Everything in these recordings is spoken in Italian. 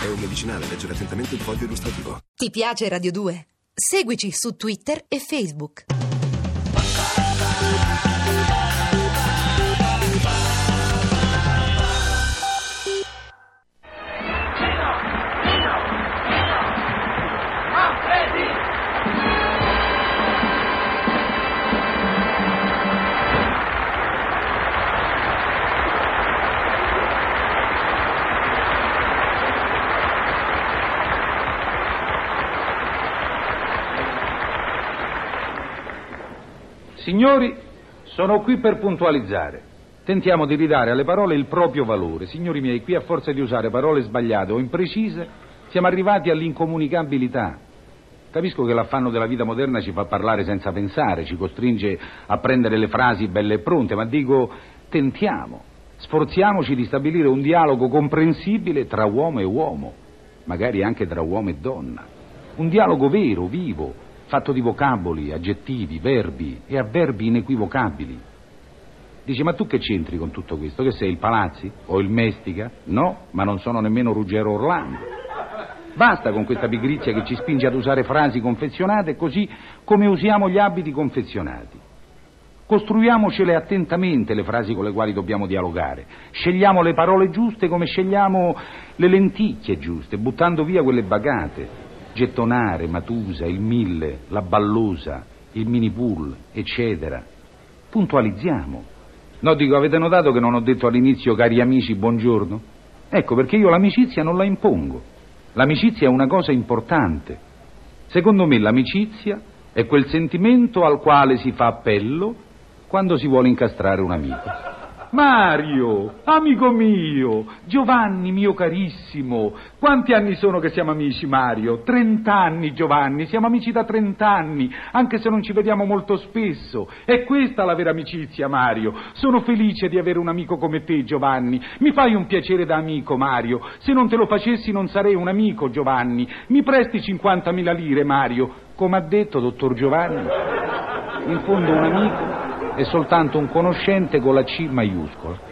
È un medicinale, leggere attentamente il foglio illustrativo. Ti piace Radio 2? Seguici su Twitter e Facebook. Signori, sono qui per puntualizzare. Tentiamo di ridare alle parole il proprio valore. Signori miei, qui a forza di usare parole sbagliate o imprecise, siamo arrivati all'incomunicabilità. Capisco che l'affanno della vita moderna ci fa parlare senza pensare, ci costringe a prendere le frasi belle e pronte, ma dico, tentiamo, sforziamoci di stabilire un dialogo comprensibile tra uomo e uomo, magari anche tra uomo e donna. Un dialogo vero, vivo, fatto di vocaboli, aggettivi, verbi e avverbi inequivocabili. Dice, ma tu che c'entri con tutto questo? Che sei il Palazzi o il Mestica? No, ma non sono nemmeno Ruggero Orlando. Basta con questa pigrizia che ci spinge ad usare frasi confezionate così come usiamo gli abiti confezionati. Costruiamocele attentamente le frasi con le quali dobbiamo dialogare. Scegliamo le parole giuste come scegliamo le lenticchie giuste, buttando via quelle bagate. Gettonare, Matusa, il Mille, la Ballosa, il Minipool, eccetera. Puntualizziamo. No, dico, avete notato che non ho detto all'inizio cari amici buongiorno? Ecco, perché io l'amicizia non la impongo. L'amicizia è una cosa importante. Secondo me l'amicizia è quel sentimento al quale si fa appello quando si vuole incastrare un amico. Mario, amico mio, Giovanni mio carissimo, quanti anni sono che siamo amici, Mario? Trent'anni, Giovanni, siamo amici da trent'anni, anche se non ci vediamo molto spesso. È questa la vera amicizia, Mario. Sono felice di avere un amico come te, Giovanni. Mi fai un piacere da amico, Mario. Se non te lo facessi non sarei un amico, Giovanni. Mi presti 50.000 lire, Mario. Come ha detto, dottor Giovanni, in fondo un amico è soltanto un conoscente con la C maiuscola.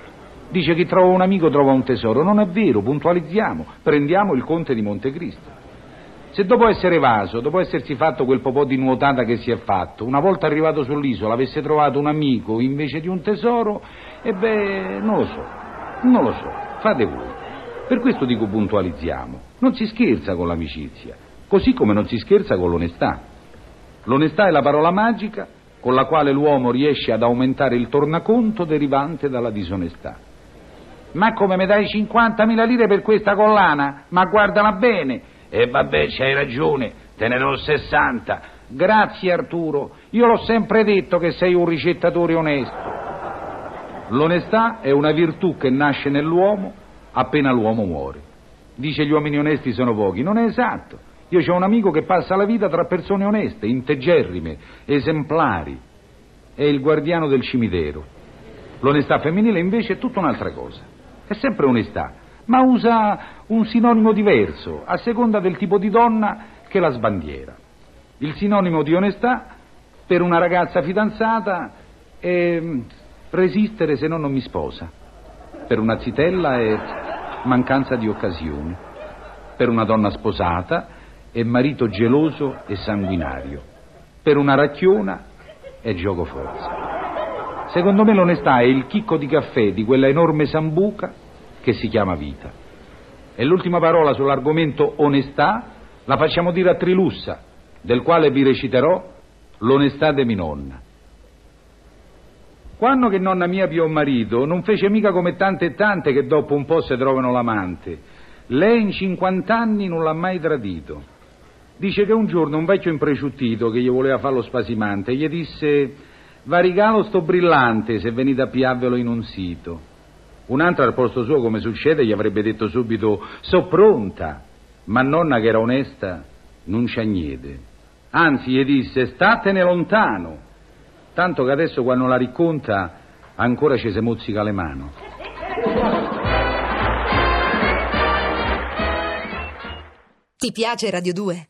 Dice chi trova un amico trova un tesoro. Non è vero, puntualizziamo. Prendiamo il conte di Montecristo. Se dopo essere evaso, dopo essersi fatto quel po' di nuotata che si è fatto, una volta arrivato sull'isola avesse trovato un amico invece di un tesoro, e beh, non lo so, non lo so, fate voi. Per questo dico puntualizziamo. Non si scherza con l'amicizia, così come non si scherza con l'onestà. L'onestà è la parola magica con la quale l'uomo riesce ad aumentare il tornaconto derivante dalla disonestà. Ma come mi dai 50.000 lire per questa collana? Ma guardala bene. E vabbè, c'hai ragione, te ne do 60. Grazie Arturo, io l'ho sempre detto che sei un ricettatore onesto. L'onestà è una virtù che nasce nell'uomo appena l'uomo muore. Dice gli uomini onesti sono pochi, non è esatto. Io ho un amico che passa la vita tra persone oneste, integerrime, esemplari. È il guardiano del cimitero. L'onestà femminile invece è tutta un'altra cosa. È sempre onestà, ma usa un sinonimo diverso a seconda del tipo di donna che la sbandiera. Il sinonimo di onestà per una ragazza fidanzata è mm, resistere se no non mi sposa. Per una zitella è mancanza di occasioni. Per una donna sposata è marito geloso e sanguinario. Per una racchiona è gioco forza. Secondo me l'onestà è il chicco di caffè di quella enorme sambuca che si chiama vita. E l'ultima parola sull'argomento onestà la facciamo dire a Trilussa, del quale vi reciterò l'onestà de mi nonna. Quando che nonna mia più marito non fece mica come tante e tante che dopo un po' si trovano l'amante. Lei in cinquant'anni non l'ha mai tradito. Dice che un giorno un vecchio impresciuttito che gli voleva fare lo spasimante gli disse va regalo sto brillante se venite a piarvelo in un sito. Un altro al posto suo, come succede, gli avrebbe detto subito so pronta, ma nonna che era onesta non c'ha niente. Anzi, gli disse statene lontano, tanto che adesso quando la racconta ancora ci si mozzica le mani. Ti piace Radio 2?